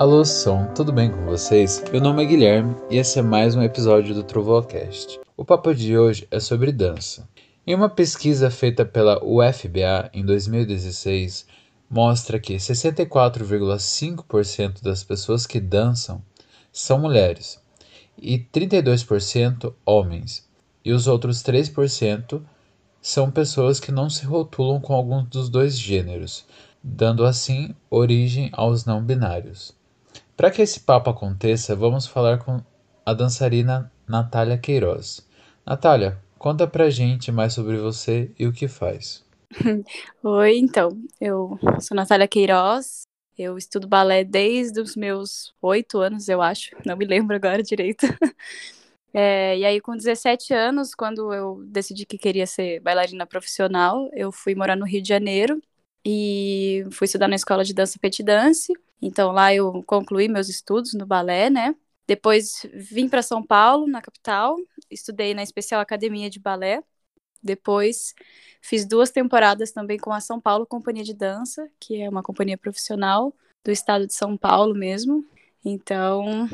Alô, som, tudo bem com vocês? Meu nome é Guilherme e esse é mais um episódio do Trovoacast. O papo de hoje é sobre dança. Em uma pesquisa feita pela UFBA em 2016, mostra que 64,5% das pessoas que dançam são mulheres e 32% homens, e os outros 3% são pessoas que não se rotulam com algum dos dois gêneros, dando assim origem aos não binários. Para que esse papo aconteça, vamos falar com a dançarina Natália Queiroz. Natália, conta pra gente mais sobre você e o que faz. Oi, então, eu sou Natália Queiroz, eu estudo balé desde os meus oito anos, eu acho, não me lembro agora direito. É, e aí, com 17 anos, quando eu decidi que queria ser bailarina profissional, eu fui morar no Rio de Janeiro e fui estudar na escola de dança Petit Dance. Então lá eu concluí meus estudos no balé, né? Depois vim para São Paulo, na capital, estudei na Especial Academia de Balé. Depois fiz duas temporadas também com a São Paulo Companhia de Dança, que é uma companhia profissional do estado de São Paulo mesmo. Então,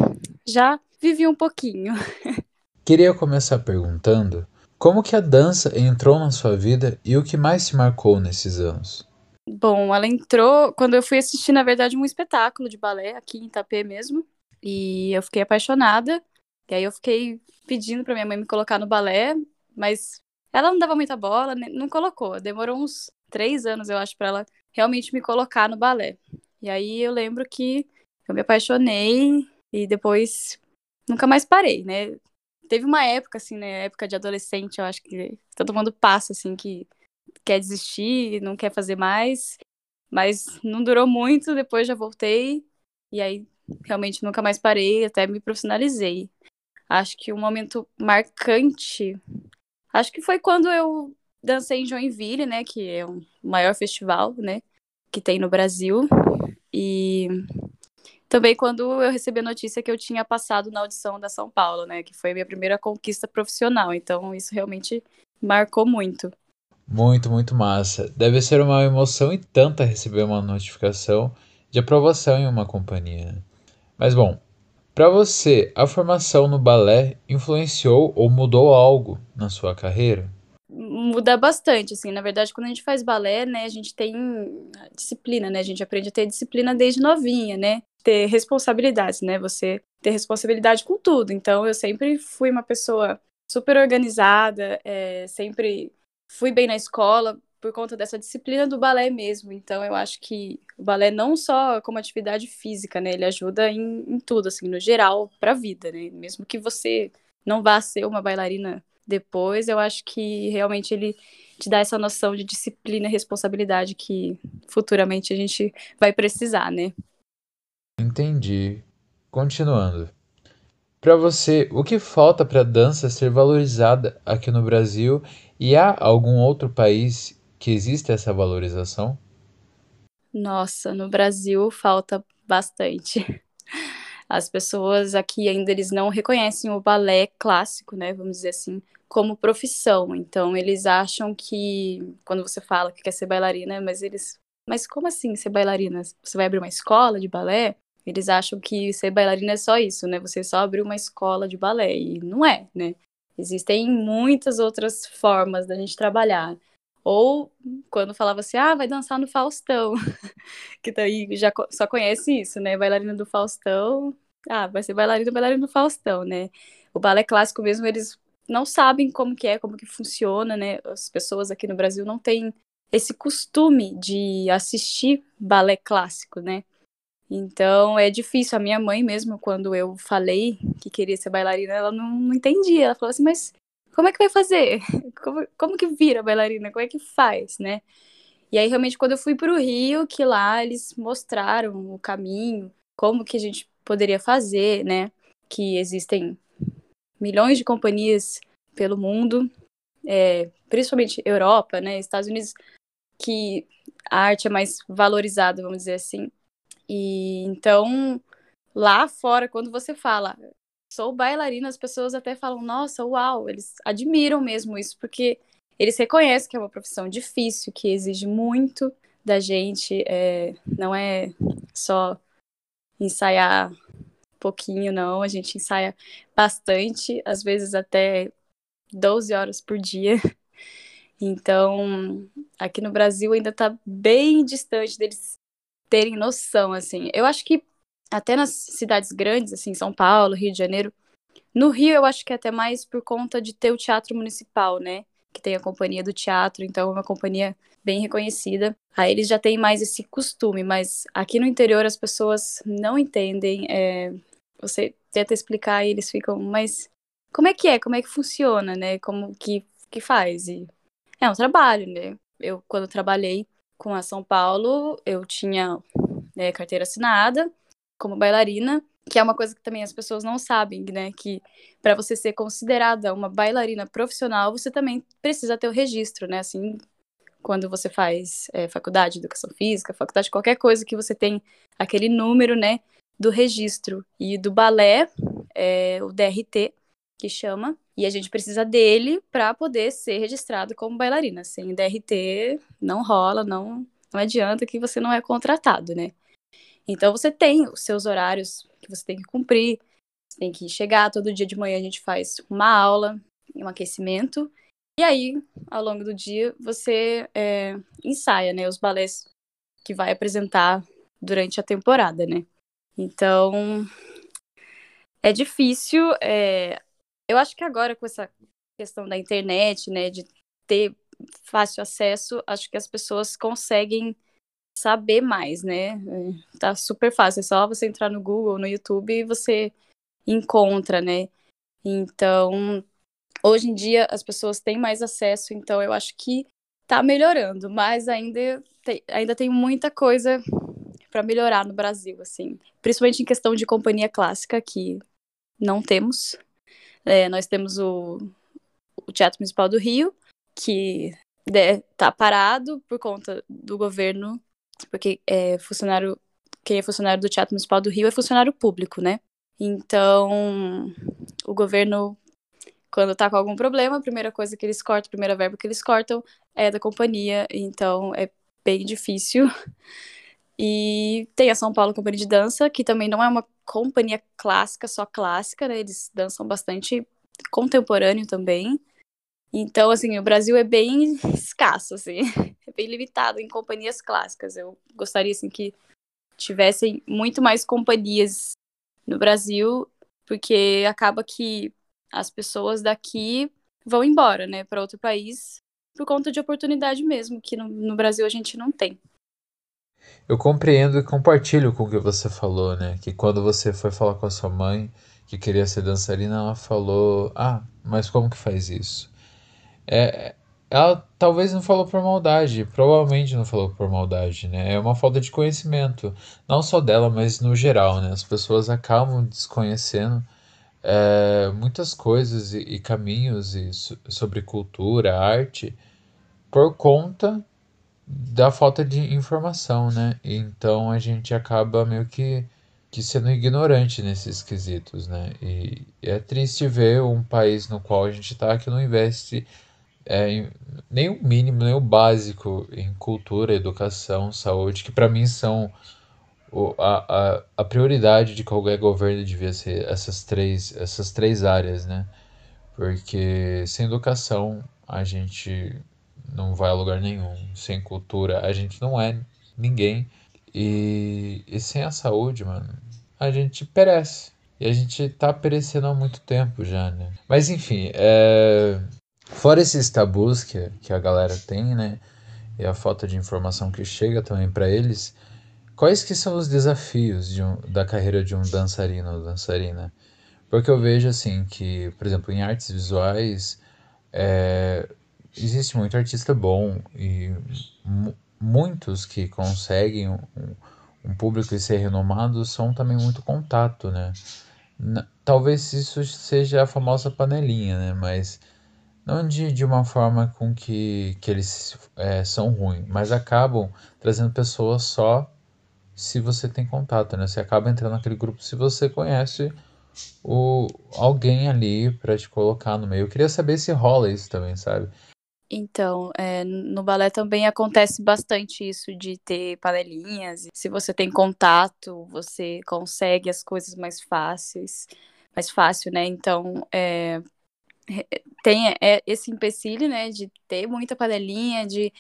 já vivi um pouquinho. Queria começar perguntando como que a dança entrou na sua vida e o que mais te marcou nesses anos? Bom, ela entrou quando eu fui assistir, na verdade, um espetáculo de balé aqui em Itapê mesmo. E eu fiquei apaixonada. E aí eu fiquei pedindo para minha mãe me colocar no balé, mas ela não dava muita bola, não colocou. Demorou uns três anos, eu acho, para ela realmente me colocar no balé. E aí eu lembro que eu me apaixonei e depois nunca mais parei, né? Teve uma época, assim, né? Época de adolescente, eu acho que todo mundo passa, assim, que quer desistir, não quer fazer mais. Mas não durou muito, depois já voltei. E aí realmente nunca mais parei, até me profissionalizei. Acho que um momento marcante. Acho que foi quando eu dancei em Joinville, né? Que é o maior festival, né? Que tem no Brasil. E também quando eu recebi a notícia que eu tinha passado na audição da São Paulo, né? Que foi a minha primeira conquista profissional. Então isso realmente marcou muito. Muito, muito massa. Deve ser uma emoção e tanta receber uma notificação de aprovação em uma companhia. Mas bom, para você, a formação no balé influenciou ou mudou algo na sua carreira? Muda bastante, assim. Na verdade, quando a gente faz balé, né, a gente tem disciplina, né? A gente aprende a ter disciplina desde novinha, né? Ter responsabilidades, né? Você ter responsabilidade com tudo. Então, eu sempre fui uma pessoa super organizada, é, sempre fui bem na escola por conta dessa disciplina do balé mesmo. Então eu acho que o balé não só como atividade física, né? Ele ajuda em, em tudo, assim, no geral, para a vida, né? Mesmo que você não vá ser uma bailarina depois, eu acho que realmente ele te dá essa noção de disciplina e responsabilidade que futuramente a gente vai precisar, né? Entendi. Continuando. Para você, o que falta para a dança ser valorizada aqui no Brasil e há algum outro país que existe essa valorização? Nossa, no Brasil falta bastante. As pessoas aqui ainda eles não reconhecem o balé clássico, né, vamos dizer assim, como profissão. Então eles acham que quando você fala que quer ser bailarina, mas eles, mas como assim ser bailarina? Você vai abrir uma escola de balé? Eles acham que ser bailarina é só isso, né? Você só abriu uma escola de balé. E não é, né? Existem muitas outras formas da gente trabalhar. Ou quando falava assim, ah, vai dançar no Faustão. que daí já só conhece isso, né? Bailarina do Faustão. Ah, vai ser bailarina, bailarina do Faustão, né? O balé clássico mesmo, eles não sabem como que é, como que funciona, né? As pessoas aqui no Brasil não têm esse costume de assistir balé clássico, né? Então é difícil. A minha mãe mesmo, quando eu falei que queria ser bailarina, ela não, não entendia. Ela falou assim, mas como é que vai fazer? Como, como que vira bailarina? Como é que faz, né? E aí, realmente, quando eu fui para o Rio, que lá eles mostraram o caminho, como que a gente poderia fazer, né? Que existem milhões de companhias pelo mundo, é, principalmente Europa, né? Estados Unidos, que a arte é mais valorizada, vamos dizer assim. E então, lá fora, quando você fala, sou bailarina, as pessoas até falam, nossa, uau, eles admiram mesmo isso, porque eles reconhecem que é uma profissão difícil, que exige muito da gente, é, não é só ensaiar pouquinho, não. A gente ensaia bastante, às vezes até 12 horas por dia. Então, aqui no Brasil ainda está bem distante deles terem noção, assim. Eu acho que até nas cidades grandes, assim, São Paulo, Rio de Janeiro, no Rio eu acho que é até mais por conta de ter o teatro municipal, né? Que tem a companhia do teatro, então é uma companhia bem reconhecida. Aí eles já têm mais esse costume, mas aqui no interior as pessoas não entendem. É, você tenta explicar e eles ficam, mas como é que é? Como é que funciona, né? Como que, que faz? E é um trabalho, né? Eu, quando trabalhei com a São Paulo, eu tinha né, carteira assinada como bailarina, que é uma coisa que também as pessoas não sabem, né? Que para você ser considerada uma bailarina profissional, você também precisa ter o registro, né? Assim, quando você faz é, faculdade de educação física, faculdade de qualquer coisa que você tem aquele número, né? Do registro. E do balé, é, o DRT, que chama, e a gente precisa dele para poder ser registrado como bailarina. Sem DRT não rola, não, não adianta que você não é contratado, né? Então você tem os seus horários que você tem que cumprir, você tem que chegar todo dia de manhã a gente faz uma aula, um aquecimento, e aí ao longo do dia você é, ensaia, né, os balés que vai apresentar durante a temporada, né? Então é difícil, é, eu acho que agora com essa questão da internet, né, de ter fácil acesso, acho que as pessoas conseguem saber mais, né? É, tá super fácil, é só você entrar no Google, no YouTube e você encontra, né? Então, hoje em dia as pessoas têm mais acesso, então eu acho que tá melhorando, mas ainda tem, ainda tem muita coisa para melhorar no Brasil, assim, principalmente em questão de companhia clássica que não temos, é, nós temos o, o Teatro Municipal do Rio, que está parado por conta do governo, porque é funcionário, quem é funcionário do Teatro Municipal do Rio é funcionário público, né? Então, o governo, quando está com algum problema, a primeira coisa que eles cortam, a primeira verba que eles cortam é da companhia, então é bem difícil. E tem a São Paulo Companhia de Dança, que também não é uma companhia clássica, só clássica, né? Eles dançam bastante contemporâneo também. Então, assim, o Brasil é bem escasso, assim, é bem limitado em companhias clássicas. Eu gostaria, assim, que tivessem muito mais companhias no Brasil, porque acaba que as pessoas daqui vão embora, né, para outro país por conta de oportunidade mesmo, que no, no Brasil a gente não tem. Eu compreendo e compartilho com o que você falou, né? Que quando você foi falar com a sua mãe que queria ser dançarina, ela falou: Ah, mas como que faz isso? É, ela talvez não falou por maldade, provavelmente não falou por maldade, né? É uma falta de conhecimento, não só dela, mas no geral, né? As pessoas acabam desconhecendo é, muitas coisas e, e caminhos e so, sobre cultura, arte, por conta da falta de informação, né? Então a gente acaba meio que, que sendo ignorante nesses quesitos, né? E é triste ver um país no qual a gente está que não investe é, nem o mínimo, nem o básico em cultura, educação, saúde, que para mim são o, a, a, a prioridade de qualquer governo devia ser essas três, essas três áreas, né? Porque sem educação a gente não vai a lugar nenhum. Sem cultura, a gente não é ninguém. E, e sem a saúde, mano, a gente perece. E a gente tá perecendo há muito tempo já, né? Mas enfim, é... fora esses tabus que, que a galera tem, né? E a falta de informação que chega também para eles, quais que são os desafios de um, da carreira de um dançarino ou dançarina? Porque eu vejo assim que, por exemplo, em artes visuais, é, existe muito artista bom e muitos que conseguem um, um, público e ser renomado são também muito contato, né? talvez isso seja a famosa panelinha, né? Mas não de, de uma forma com que, que eles é, são ruins, mas acabam trazendo pessoas só se você tem contato, né? Você acaba entrando naquele grupo se você conhece o, alguém ali para te colocar no meio. Eu queria saber se rola isso também, sabe? Então, é, no balé também acontece bastante isso de ter panelinhas. Se você tem contato, você consegue as coisas mais fáceis, mais fácil, né? Então, é, tem é, esse empecilho, né, de ter muita panelinha, de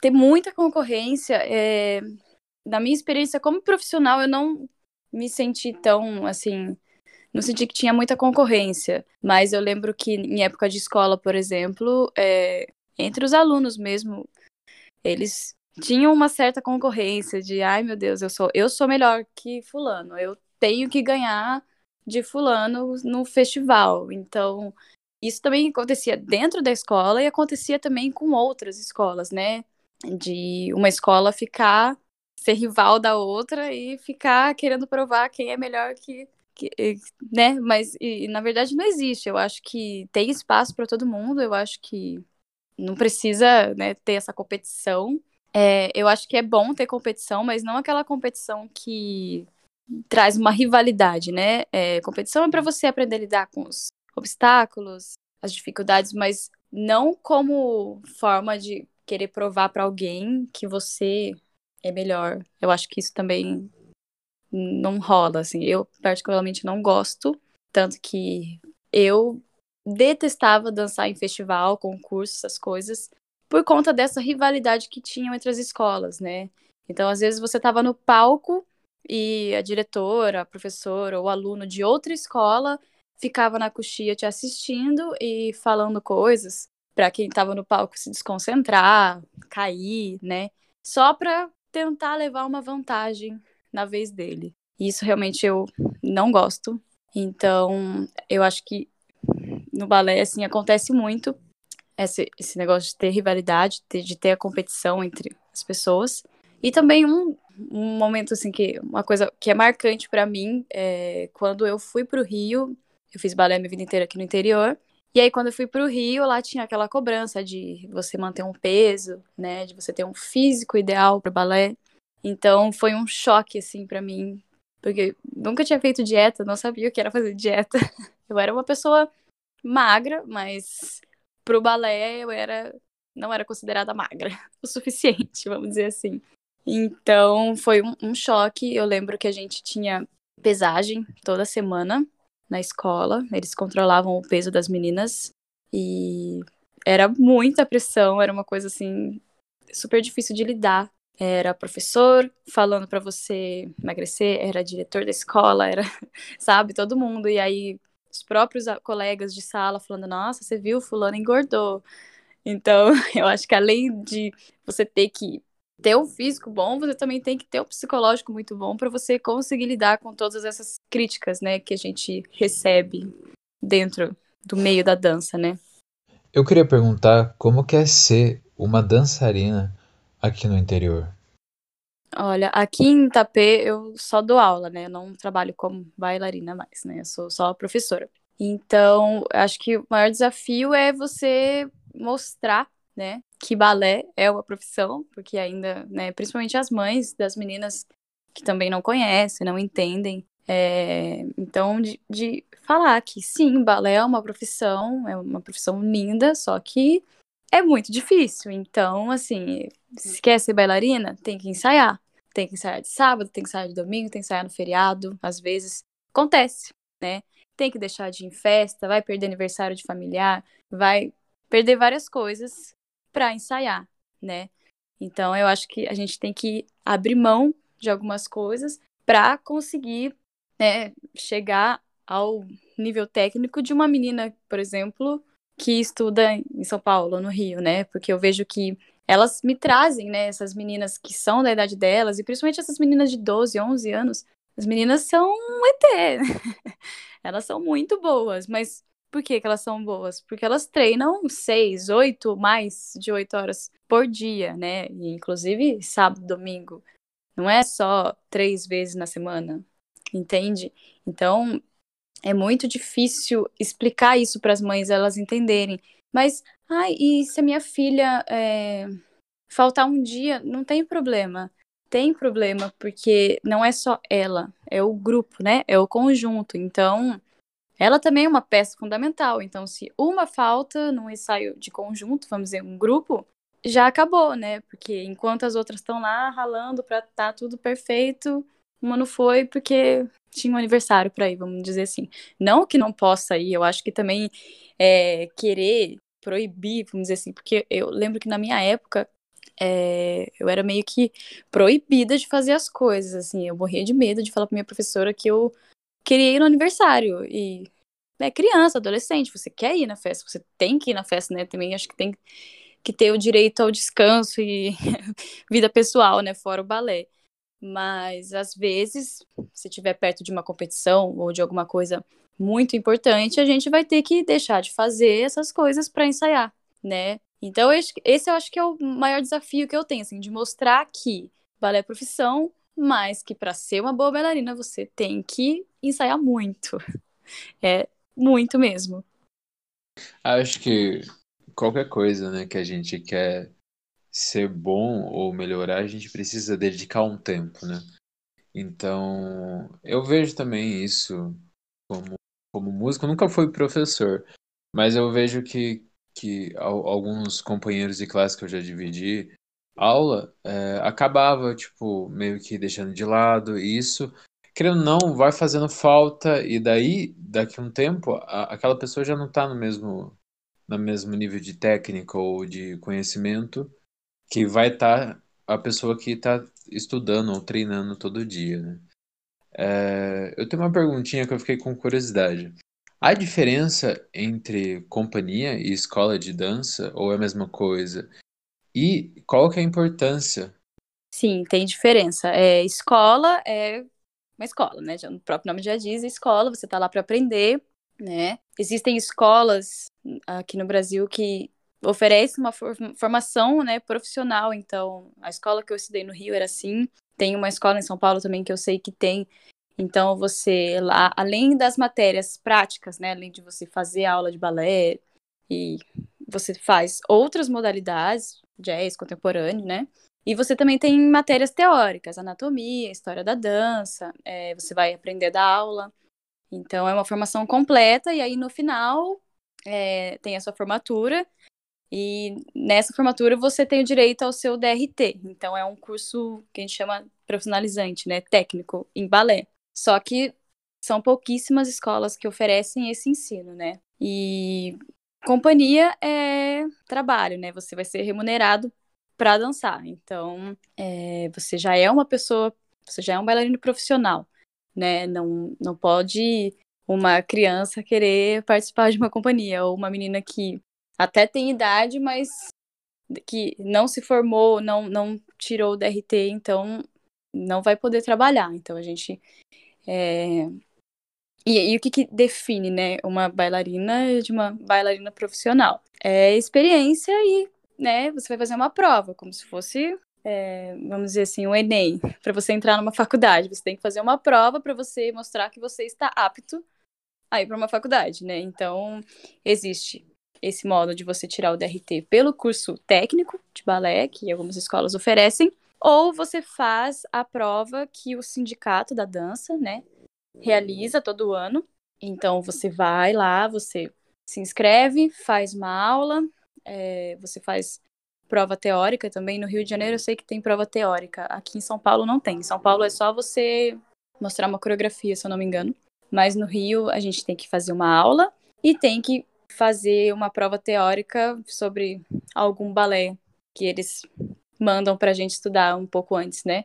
ter muita concorrência. É, na minha experiência como profissional, eu não me senti tão, assim, não senti que tinha muita concorrência. Mas eu lembro que em época de escola, por exemplo, é, entre os alunos mesmo, eles tinham uma certa concorrência de, ai meu Deus, eu sou, eu sou melhor que fulano, eu tenho que ganhar de fulano no festival. Então, isso também acontecia dentro da escola e acontecia também com outras escolas, né? De uma escola ficar ser rival da outra e ficar querendo provar quem é melhor que, que né? Mas e, na verdade não existe. Eu acho que tem espaço para todo mundo. Eu acho que não precisa né, ter essa competição. É, eu acho que é bom ter competição, mas não aquela competição que traz uma rivalidade, né? É, competição é para você aprender a lidar com os obstáculos, as dificuldades, mas não como forma de querer provar para alguém que você é melhor. Eu acho que isso também não rola, assim. Eu particularmente não gosto, tanto que eu detestava dançar em festival, concurso, essas coisas, por conta dessa rivalidade que tinham entre as escolas, né? Então, às vezes você estava no palco e a diretora, a professora ou aluno de outra escola ficava na coxia te assistindo e falando coisas para quem estava no palco se desconcentrar, cair, né? Só para tentar levar uma vantagem na vez dele. Isso realmente eu não gosto. Então, eu acho que no balé, assim, acontece muito esse, esse negócio de ter rivalidade, de ter a competição entre as pessoas. E também um, um momento, assim, que uma coisa que é marcante para mim é quando eu fui pro Rio, eu fiz balé minha vida inteira aqui no interior, e aí, quando eu fui pro Rio, lá tinha aquela cobrança de você manter um peso, né? De você ter um físico ideal pro balé. Então, foi um choque, assim, para mim. Porque nunca tinha feito dieta, não sabia o que era fazer dieta. Eu era uma pessoa magra, mas pro balé eu era não era considerada magra o suficiente, vamos dizer assim. Então foi um, um choque. Eu lembro que a gente tinha pesagem toda semana na escola. Eles controlavam o peso das meninas e era muita pressão, era uma coisa assim super difícil de lidar. Era professor falando para você emagrecer, era diretor da escola, era, sabe, todo mundo. E aí os próprios colegas de sala falando: Nossa, você viu, Fulano engordou. Então, eu acho que além de você ter que ter um físico bom, você também tem que ter um psicológico muito bom para você conseguir lidar com todas essas críticas, né, que a gente recebe dentro do meio da dança, né? Eu queria perguntar como que é ser uma dançarina aqui no interior. Olha, aqui em Itapê eu só dou aula, né? Eu não trabalho como bailarina mais, né? Eu sou só professora. Então, acho que o maior desafio é você mostrar, né, que balé é uma profissão, porque ainda, né, principalmente as mães das meninas que também não conhecem, não entendem. É, então, de, de falar que sim, balé é uma profissão, é uma profissão linda, só que é muito difícil. Então, assim, se quer ser bailarina, tem que ensaiar. Tem que ensaiar de sábado, tem que ensaiar de domingo, tem que ensaiar no feriado, às vezes. Acontece, né? Tem que deixar de ir em festa, vai perder aniversário de familiar, vai perder várias coisas para ensaiar, né? Então, eu acho que a gente tem que abrir mão de algumas coisas para conseguir né, chegar ao nível técnico de uma menina, por exemplo, que estuda em São Paulo, no Rio, né? Porque eu vejo que elas me trazem, né, essas meninas que são da idade delas, e principalmente essas meninas de 12, 11 anos, as meninas são um ET. elas são muito boas, mas por que, que elas são boas? Porque elas treinam seis, oito, mais de oito horas por dia, né? E, inclusive sábado, domingo. Não é só três vezes na semana, entende? Então, é muito difícil explicar isso para as mães, elas entenderem. Mas, ai, e se a minha filha é, faltar um dia, não tem problema. Tem problema, porque não é só ela, é o grupo, né? É o conjunto. Então, ela também é uma peça fundamental. Então, se uma falta num ensaio de conjunto, vamos dizer, um grupo, já acabou, né? Porque enquanto as outras estão lá ralando para tá tudo perfeito, uma não foi porque tinha um aniversário para ir, vamos dizer assim. Não que não possa ir, eu acho que também é, querer proibir, vamos dizer assim, porque eu lembro que na minha época é, eu era meio que proibida de fazer as coisas, assim, eu morria de medo de falar pra minha professora que eu queria ir no aniversário, e é criança, adolescente, você quer ir na festa, você tem que ir na festa, né, também acho que tem que ter o direito ao descanso e vida pessoal, né, fora o balé. Mas às vezes, se estiver perto de uma competição ou de alguma coisa muito importante, a gente vai ter que deixar de fazer essas coisas para ensaiar, né? Então esse eu acho que é o maior desafio que eu tenho, assim, de mostrar que balé é profissão, mas que para ser uma boa bailarina você tem que ensaiar muito. É muito mesmo. Acho que qualquer coisa, né, que a gente quer ser bom ou melhorar, a gente precisa dedicar um tempo, né? Então, eu vejo também isso como, como músico. Nunca fui professor, mas eu vejo que, que alguns companheiros de classe que eu já dividi aula é, acabava, tipo, meio que deixando de lado isso. Querendo ou não, vai fazendo falta, e daí, daqui a um tempo, a, aquela pessoa já não está no mesmo no mesmo nível de técnica ou de conhecimento que vai estar tá a pessoa que está estudando ou treinando todo dia, né? É, eu tenho uma perguntinha que eu fiquei com curiosidade. Há diferença entre companhia e escola de dança ou é a mesma coisa? E qual que é a importância? Sim, tem diferença. É, escola é uma escola, né? O próprio nome já diz, escola, você está lá para aprender, né? Existem escolas aqui no Brasil que oferecem uma formação, né, profissional. Então, a escola que eu estudei no Rio era assim. Tem uma escola em São Paulo também que eu sei que tem. Então, você lá, além das matérias práticas, né, além de você fazer aula de balé e você faz outras modalidades, jazz contemporâneo, né? E você também tem matérias teóricas, anatomia, história da dança, é, você vai aprender da aula. Então, é uma formação completa, e aí no final é, tem a sua formatura, e nessa formatura você tem o direito ao seu DRT. Então, é um curso que a gente chama profissionalizante, né? Técnico em balé. Só que são pouquíssimas escolas que oferecem esse ensino, né? E companhia é trabalho, né? Você vai ser remunerado para dançar. Então, é, você já é uma pessoa, você já é um bailarino profissional né? Não, não pode uma criança querer participar de uma companhia, ou uma menina que até tem idade, mas que não se formou, não, não tirou o DRT, então não vai poder trabalhar. Então a gente. É... E, e, o que, que define, né, uma bailarina de uma bailarina profissional? É experiência e, né, você vai fazer uma prova, como se fosse é, vamos dizer assim, o Enem, para você entrar numa faculdade. Você tem que fazer uma prova para você mostrar que você está apto a ir para uma faculdade, né? Então, existe esse modo de você tirar o DRT pelo curso técnico de balé, que algumas escolas oferecem, ou você faz a prova que o sindicato da dança, né, realiza todo ano. Então, você vai lá, você se inscreve, faz uma aula, é, você faz prova teórica também. No Rio de Janeiro eu sei que tem prova teórica. Aqui em São Paulo não tem. Em São Paulo é só você mostrar uma coreografia, se eu não me engano. Mas no Rio a gente tem que fazer uma aula e tem que fazer uma prova teórica sobre algum balé que eles mandam para a gente estudar um pouco antes, né?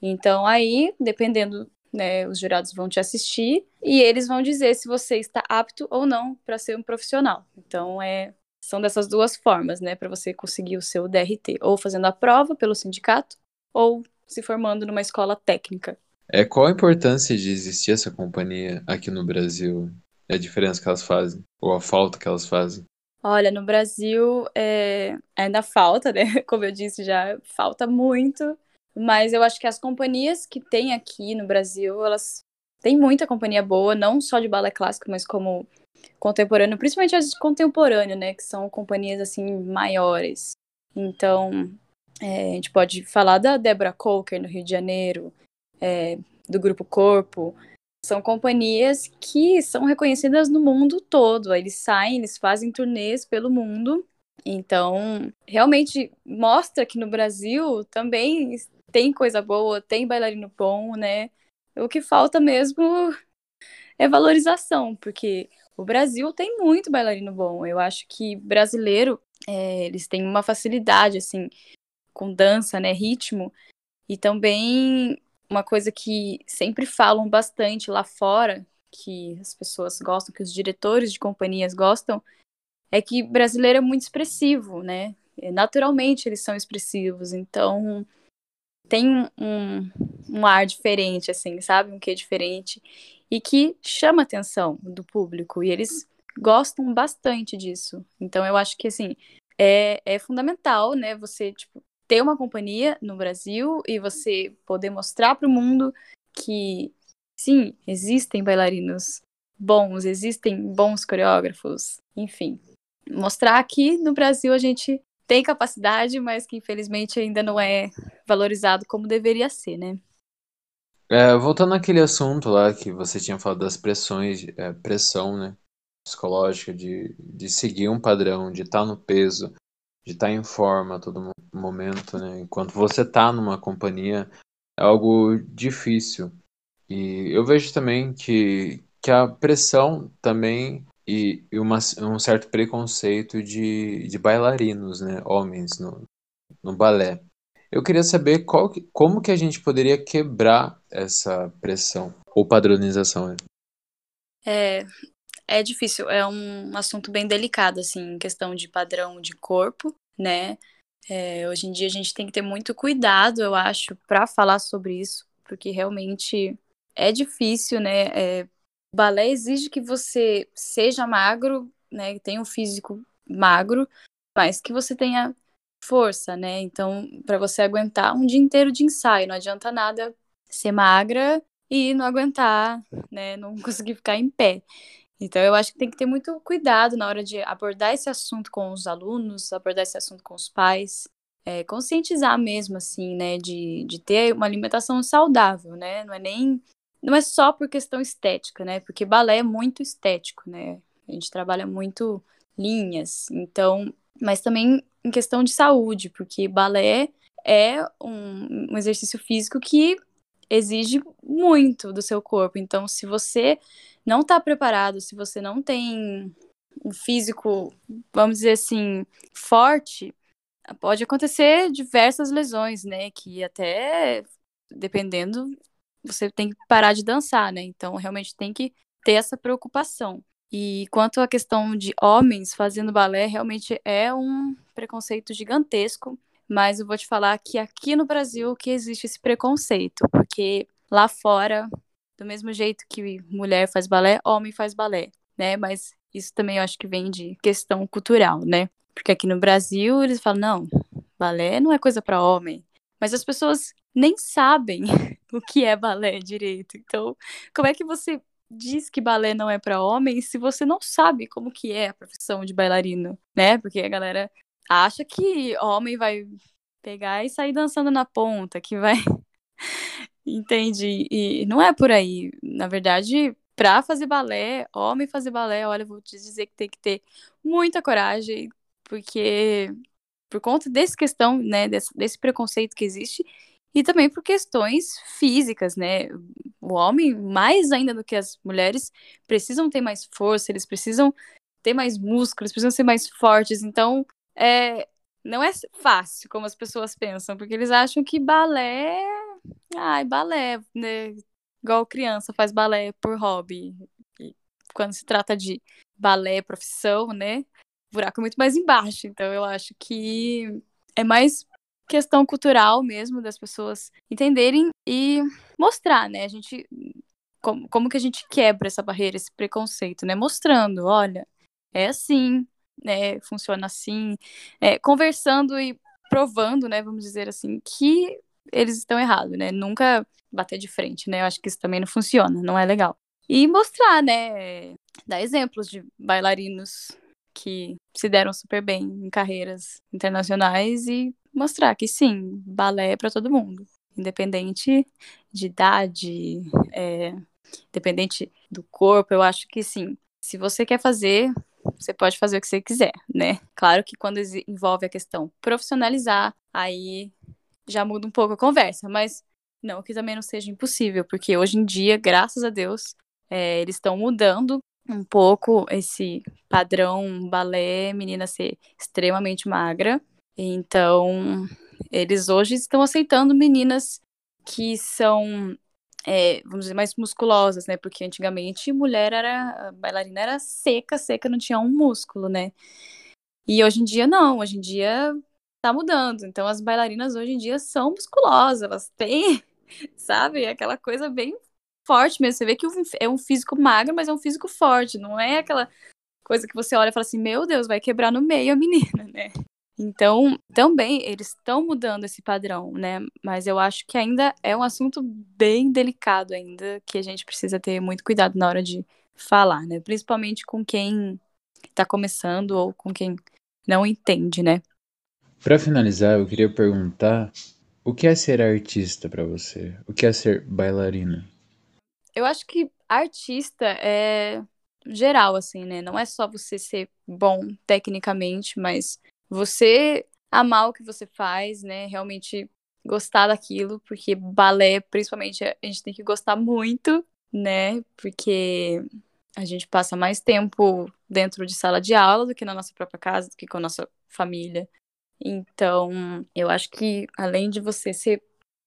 Então aí, dependendo, né, os jurados vão te assistir e eles vão dizer se você está apto ou não para ser um profissional. Então é são dessas duas formas, né, para você conseguir o seu DRT, ou fazendo a prova pelo sindicato, ou se formando numa escola técnica. É qual a importância de existir essa companhia aqui no Brasil? É a diferença que elas fazem ou a falta que elas fazem? Olha, no Brasil é... ainda falta, né? Como eu disse já, falta muito. Mas eu acho que as companhias que tem aqui no Brasil, elas têm muita companhia boa, não só de balé clássico, mas como contemporâneo, principalmente as de contemporâneo, né, que são companhias assim maiores. Então, é, a gente pode falar da Debra Coker no Rio de Janeiro, é, do Grupo Corpo, são companhias que são reconhecidas no mundo todo. Eles saem, eles fazem turnês pelo mundo. Então, realmente mostra que no Brasil também tem coisa boa, tem bailarino bom, né? O que falta mesmo é valorização, porque o Brasil tem muito bailarino bom. Eu acho que brasileiro, é, eles têm uma facilidade, assim, com dança, né, ritmo, e também uma coisa que sempre falam bastante lá fora, que as pessoas gostam, que os diretores de companhias gostam, é que brasileiro é muito expressivo, né? É, naturalmente eles são expressivos, então tem um, um ar diferente, assim, sabe? Um quê diferente. E que chama a atenção do público. E eles gostam bastante disso. Então eu acho que, assim, é, é fundamental, né? Você, tipo, ter uma companhia no Brasil e você poder mostrar para o mundo que, sim, existem bailarinos bons, existem bons coreógrafos, enfim. Mostrar que no Brasil a gente tem capacidade, mas que infelizmente ainda não é valorizado como deveria ser, né? É, voltando àquele assunto lá que você tinha falado das pressões, é, pressão, né, psicológica de, de seguir um padrão, de estar tá no peso, de estar tá em forma a todo momento, né? Enquanto você está numa companhia, é algo difícil. E eu vejo também que, que a pressão também e, e uma, um certo preconceito de, de bailarinos, né? Homens no, no balé. Eu queria saber qual, como que a gente poderia quebrar essa pressão ou padronização. Né? É, é difícil, é um assunto bem delicado, assim, em questão de padrão de corpo, né? É, hoje em dia a gente tem que ter muito cuidado, eu acho, para falar sobre isso, porque realmente é difícil, né? É, balé exige que você seja magro, né? Tenha um físico magro, mas que você tenha força, né? Então, para você aguentar um dia inteiro de ensaio, não adianta nada ser magra e não aguentar, né? Não conseguir ficar em pé. Então, eu acho que tem que ter muito cuidado na hora de abordar esse assunto com os alunos, abordar esse assunto com os pais, é, conscientizar mesmo, assim, né, de, de ter uma alimentação saudável, né? Não é nem. Não é só por questão estética, né? Porque balé é muito estético, né? A gente trabalha muito linhas, então. Mas também em questão de saúde, porque balé é um, um exercício físico que exige muito do seu corpo. Então, se você não está preparado, se você não tem um físico, vamos dizer assim, forte, pode acontecer diversas lesões, né? Que até, dependendo, você tem que parar de dançar, né? Então, realmente tem que ter essa preocupação. E quanto à questão de homens fazendo balé, realmente é um preconceito gigantesco, mas eu vou te falar que aqui no Brasil que existe esse preconceito, porque lá fora do mesmo jeito que mulher faz balé, homem faz balé, né? Mas isso também eu acho que vem de questão cultural, né? Porque aqui no Brasil eles falam, não, balé não é coisa para homem. Mas as pessoas nem sabem o que é balé direito. Então, como é que você diz que balé não é para homem se você não sabe como que é a profissão de bailarino, né? Porque a galera acha que homem vai pegar e sair dançando na ponta, que vai Entendi. E não é por aí. Na verdade, para fazer balé, homem fazer balé, olha, vou te dizer que tem que ter muita coragem, porque por conta dessa questão, né, desse, desse preconceito que existe, e também por questões físicas, né? O homem, mais ainda do que as mulheres, precisam ter mais força, eles precisam ter mais músculos, precisam ser mais fortes. Então, é, não é fácil como as pessoas pensam, porque eles acham que balé Ai, balé, né? Igual criança faz balé por hobby. E quando se trata de balé profissão, né? O buraco é muito mais embaixo. Então eu acho que é mais questão cultural mesmo das pessoas entenderem e mostrar, né? A gente como, como que a gente quebra essa barreira, esse preconceito, né? Mostrando, olha, é assim, né? Funciona assim, é, conversando e provando, né? Vamos dizer assim, que eles estão errados, né? Nunca bater de frente, né? Eu acho que isso também não funciona, não é legal. E mostrar, né? Dar exemplos de bailarinos que se deram super bem em carreiras internacionais e mostrar que sim, balé é para todo mundo, independente de idade, é, Independente do corpo, eu acho que sim. Se você quer fazer, você pode fazer o que você quiser, né? Claro que quando envolve a questão profissionalizar, aí já muda um pouco a conversa, mas não que também não seja impossível, porque hoje em dia, graças a Deus, é, eles estão mudando um pouco esse padrão balé, menina ser extremamente magra. Então, eles hoje estão aceitando meninas que são, é, vamos dizer, mais musculosas, né? Porque antigamente mulher era, bailarina era seca, seca, não tinha um músculo, né? E hoje em dia não, hoje em dia tá mudando. Então as bailarinas hoje em dia são musculosas, elas têm, sabe, aquela coisa bem forte mesmo. Você vê que é um físico magro, mas é um físico forte, não é aquela coisa que você olha e fala assim, meu Deus, vai quebrar no meio a menina, né? Então, também eles estão mudando esse padrão, né? Mas eu acho que ainda é um assunto bem delicado ainda, que a gente precisa ter muito cuidado na hora de falar, né? Principalmente com quem está começando ou com quem não entende, né? Para finalizar, eu queria perguntar o que é ser artista para você? O que é ser bailarina? Eu acho que artista é geral, assim, né? Não é só você ser bom tecnicamente, mas você amar o que você faz, né? Realmente gostar daquilo, porque balé, principalmente, a gente tem que gostar muito, né? Porque a gente passa mais tempo dentro de sala de aula do que na nossa própria casa, do que com a nossa família. Então, eu acho que além de você ser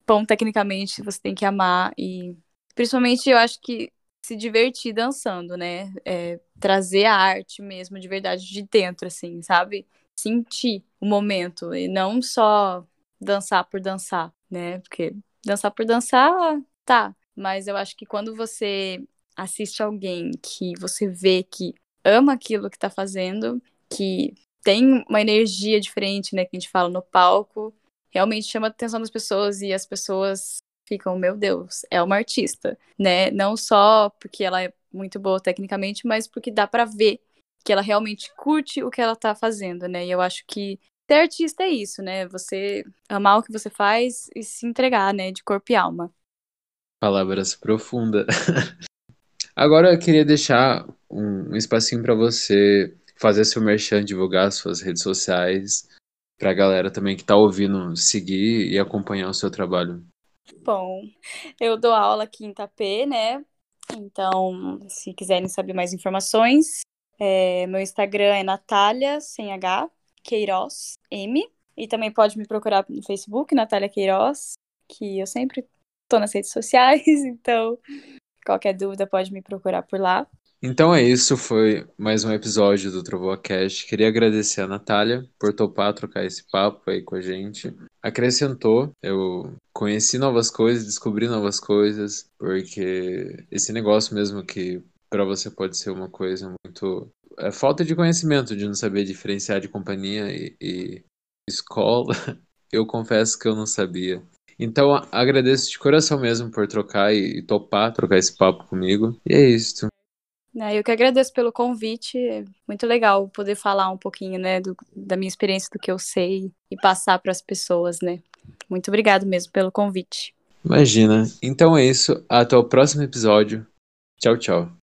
bom tecnicamente, você tem que amar e principalmente eu acho que se divertir dançando, né? É, trazer a arte mesmo de verdade de dentro, assim, sabe? Sentir o momento e não só dançar por dançar, né? Porque dançar por dançar, tá. Mas eu acho que quando você assiste alguém que você vê que ama aquilo que tá fazendo, que tem uma energia diferente, né, que a gente fala no palco, realmente chama a atenção das pessoas e as pessoas ficam, meu Deus, é uma artista, né? Não só porque ela é muito boa tecnicamente, mas porque dá para ver que ela realmente curte o que ela tá fazendo, né? E eu acho que ser artista é isso, né? Você amar o que você faz e se entregar, né, de corpo e alma. Palavras profundas. Agora eu queria deixar um, um espacinho para você fazer seu merchan, divulgar suas redes sociais, para a galera também que está ouvindo seguir e acompanhar o seu trabalho. Bom, eu dou aula aqui em Itapê, né? Então, se quiserem saber mais informações, é, meu Instagram é Natália, sem H, Queiroz, M. E também pode me procurar no Facebook, Natália Queiroz, que eu sempre tô nas redes sociais, então qualquer dúvida pode me procurar por lá. Então é isso, foi mais um episódio do TrovoaCast. Queria agradecer a Natália por topar trocar esse papo aí com a gente. Acrescentou, eu conheci novas coisas, descobri novas coisas, porque esse negócio mesmo que para você pode ser uma coisa muito. É falta de conhecimento, de não saber diferenciar de companhia e, e escola. Eu confesso que eu não sabia. Então agradeço de coração mesmo por trocar e, topar, trocar esse papo comigo. E é isso. Né, eu que agradeço pelo convite. É muito legal poder falar um pouquinho, né, do, da minha experiência, do que eu sei e passar para as pessoas, né. Muito obrigado mesmo pelo convite. Imagina. Então é isso. Até o próximo episódio. Tchau, tchau.